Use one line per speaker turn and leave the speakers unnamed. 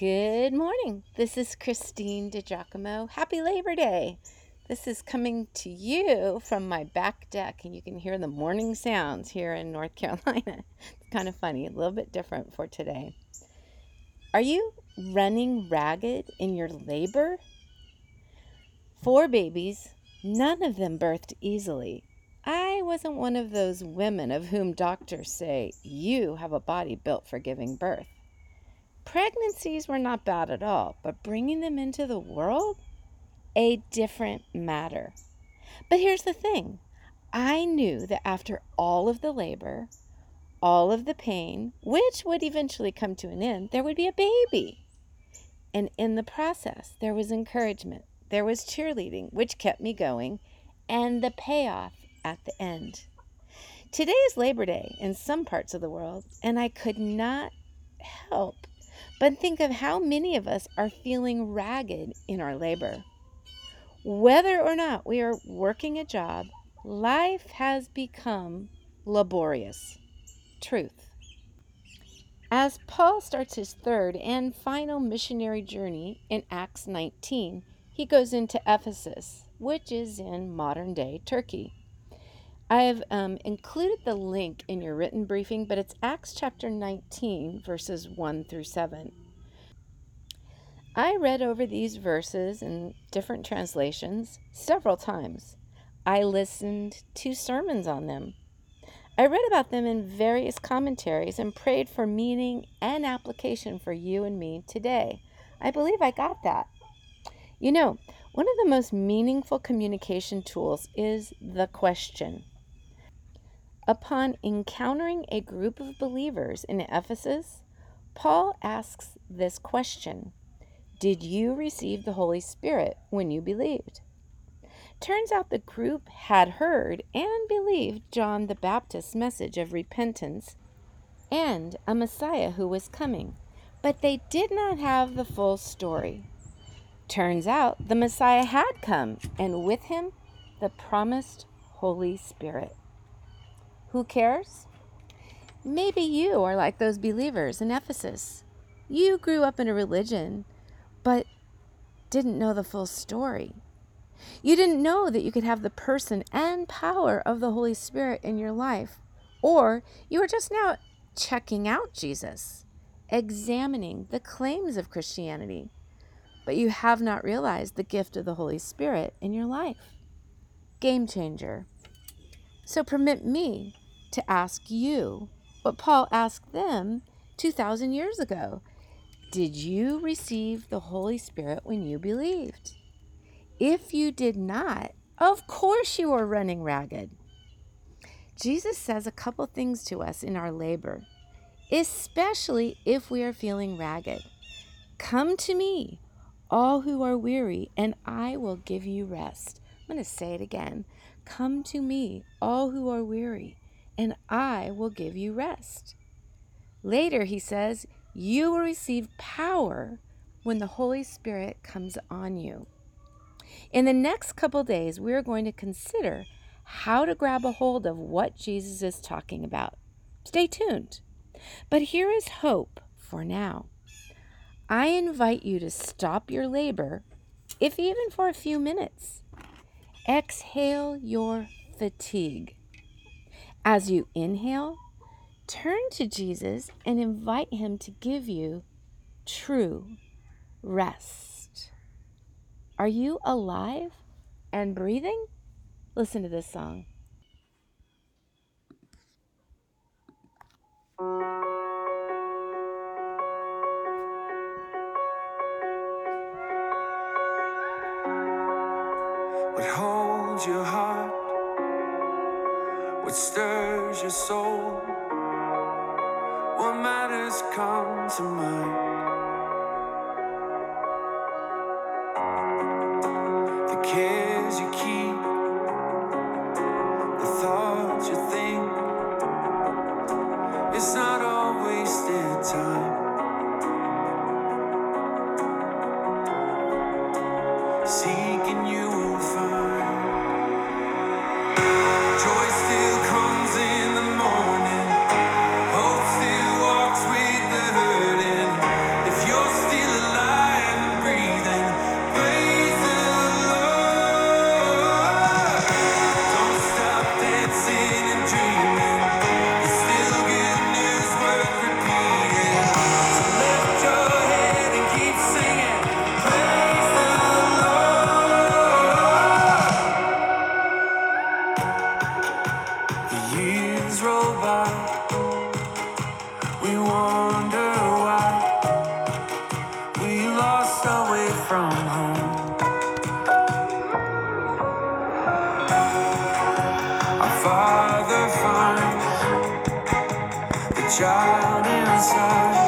Good morning. This is Christine DiGiacomo. Happy Labor Day. This is coming to you from my back deck, and you can hear the morning sounds here in North Carolina. It's kind of funny, a little bit different for today. Are you running ragged in your labor? Four babies, none of them birthed easily. I wasn't one of those women of whom doctors say, You have a body built for giving birth. Pregnancies were not bad at all, but bringing them into the world? A different matter. But here's the thing I knew that after all of the labor, all of the pain, which would eventually come to an end, there would be a baby. And in the process, there was encouragement, there was cheerleading, which kept me going, and the payoff at the end. Today is Labor Day in some parts of the world, and I could not help but think of how many of us are feeling ragged in our labor. Whether or not we are working a job, life has become laborious. Truth. As Paul starts his third and final missionary journey in Acts 19, he goes into Ephesus, which is in modern day Turkey. I have um, included the link in your written briefing, but it's Acts chapter 19, verses 1 through 7. I read over these verses in different translations several times. I listened to sermons on them. I read about them in various commentaries and prayed for meaning and application for you and me today. I believe I got that. You know, one of the most meaningful communication tools is the question. Upon encountering a group of believers in Ephesus, Paul asks this question Did you receive the Holy Spirit when you believed? Turns out the group had heard and believed John the Baptist's message of repentance and a Messiah who was coming, but they did not have the full story. Turns out the Messiah had come, and with him the promised Holy Spirit. Who cares? Maybe you are like those believers in Ephesus. You grew up in a religion, but didn't know the full story. You didn't know that you could have the person and power of the Holy Spirit in your life. Or you were just now checking out Jesus, examining the claims of Christianity, but you have not realized the gift of the Holy Spirit in your life. Game changer. So permit me to ask you what Paul asked them 2,000 years ago Did you receive the Holy Spirit when you believed? If you did not, of course you are running ragged. Jesus says a couple things to us in our labor, especially if we are feeling ragged. Come to me, all who are weary, and I will give you rest. I'm going to say it again. Come to me, all who are weary, and I will give you rest. Later, he says, You will receive power when the Holy Spirit comes on you. In the next couple days, we are going to consider how to grab a hold of what Jesus is talking about. Stay tuned. But here is hope for now. I invite you to stop your labor, if even for a few minutes. Exhale your fatigue. As you inhale, turn to Jesus and invite Him to give you true rest. Are you alive and breathing? Listen to this song.
What holds your heart? What stirs your soul? Come to mind? child inside.